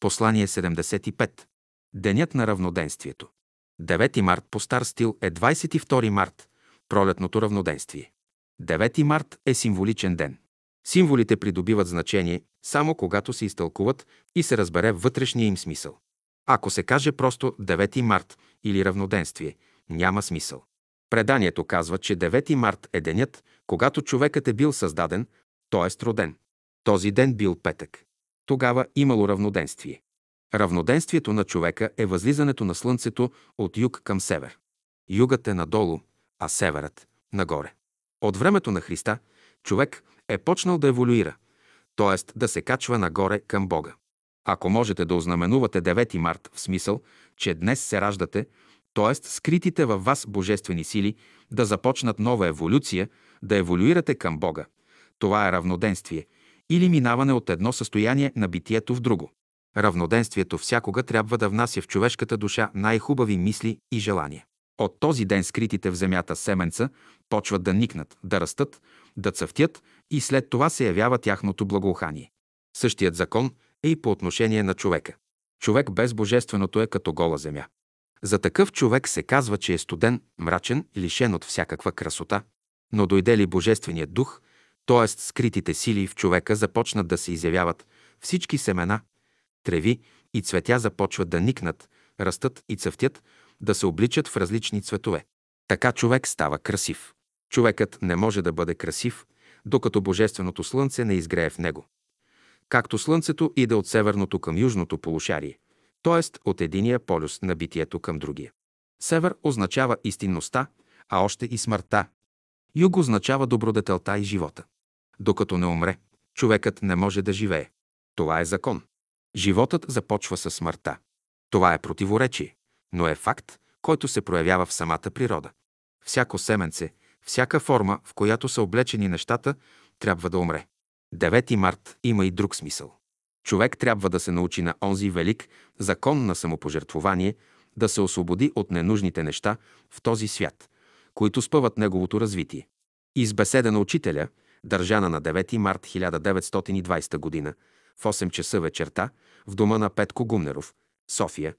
Послание 75. Денят на равноденствието. 9 март по стар стил е 22 март, пролетното равноденствие. 9 март е символичен ден. Символите придобиват значение само когато се изтълкуват и се разбере вътрешния им смисъл. Ако се каже просто 9 март или равноденствие, няма смисъл. Преданието казва, че 9 март е денят, когато човекът е бил създаден, т.е. роден. Този ден бил петък. Тогава имало равноденствие. Равноденствието на човека е възлизането на Слънцето от юг към север. Югът е надолу, а северът – нагоре. От времето на Христа човек е почнал да еволюира, т.е. да се качва нагоре към Бога. Ако можете да ознаменувате 9 март в смисъл, че днес се раждате, т.е. скритите във вас божествени сили да започнат нова еволюция, да еволюирате към Бога. Това е равноденствие или минаване от едно състояние на битието в друго. Равноденствието всякога трябва да внася в човешката душа най-хубави мисли и желания. От този ден скритите в земята семенца почват да никнат, да растат, да цъфтят и след това се явява тяхното благоухание. Същият закон е и по отношение на човека. Човек без божественото е като гола земя. За такъв човек се казва, че е студен, мрачен, лишен от всякаква красота. Но дойде ли Божественият дух, т.е. скритите сили в човека започнат да се изявяват, всички семена, треви и цветя започват да никнат, растат и цъфтят, да се обличат в различни цветове. Така човек става красив. Човекът не може да бъде красив, докато Божественото Слънце не изгрее в него. Както Слънцето иде от северното към южното полушарие, т.е. от единия полюс на битието към другия. Север означава истинността, а още и смъртта. Юг означава добродетелта и живота. Докато не умре, човекът не може да живее. Това е закон. Животът започва със смъртта. Това е противоречие, но е факт, който се проявява в самата природа. Всяко семенце, всяка форма, в която са облечени нещата, трябва да умре. 9 март има и друг смисъл. Човек трябва да се научи на онзи велик закон на самопожертвование, да се освободи от ненужните неща в този свят, които спъват неговото развитие. Из беседа на учителя, държана на 9 март 1920 г. в 8 часа вечерта в дома на Петко Гумнеров, София,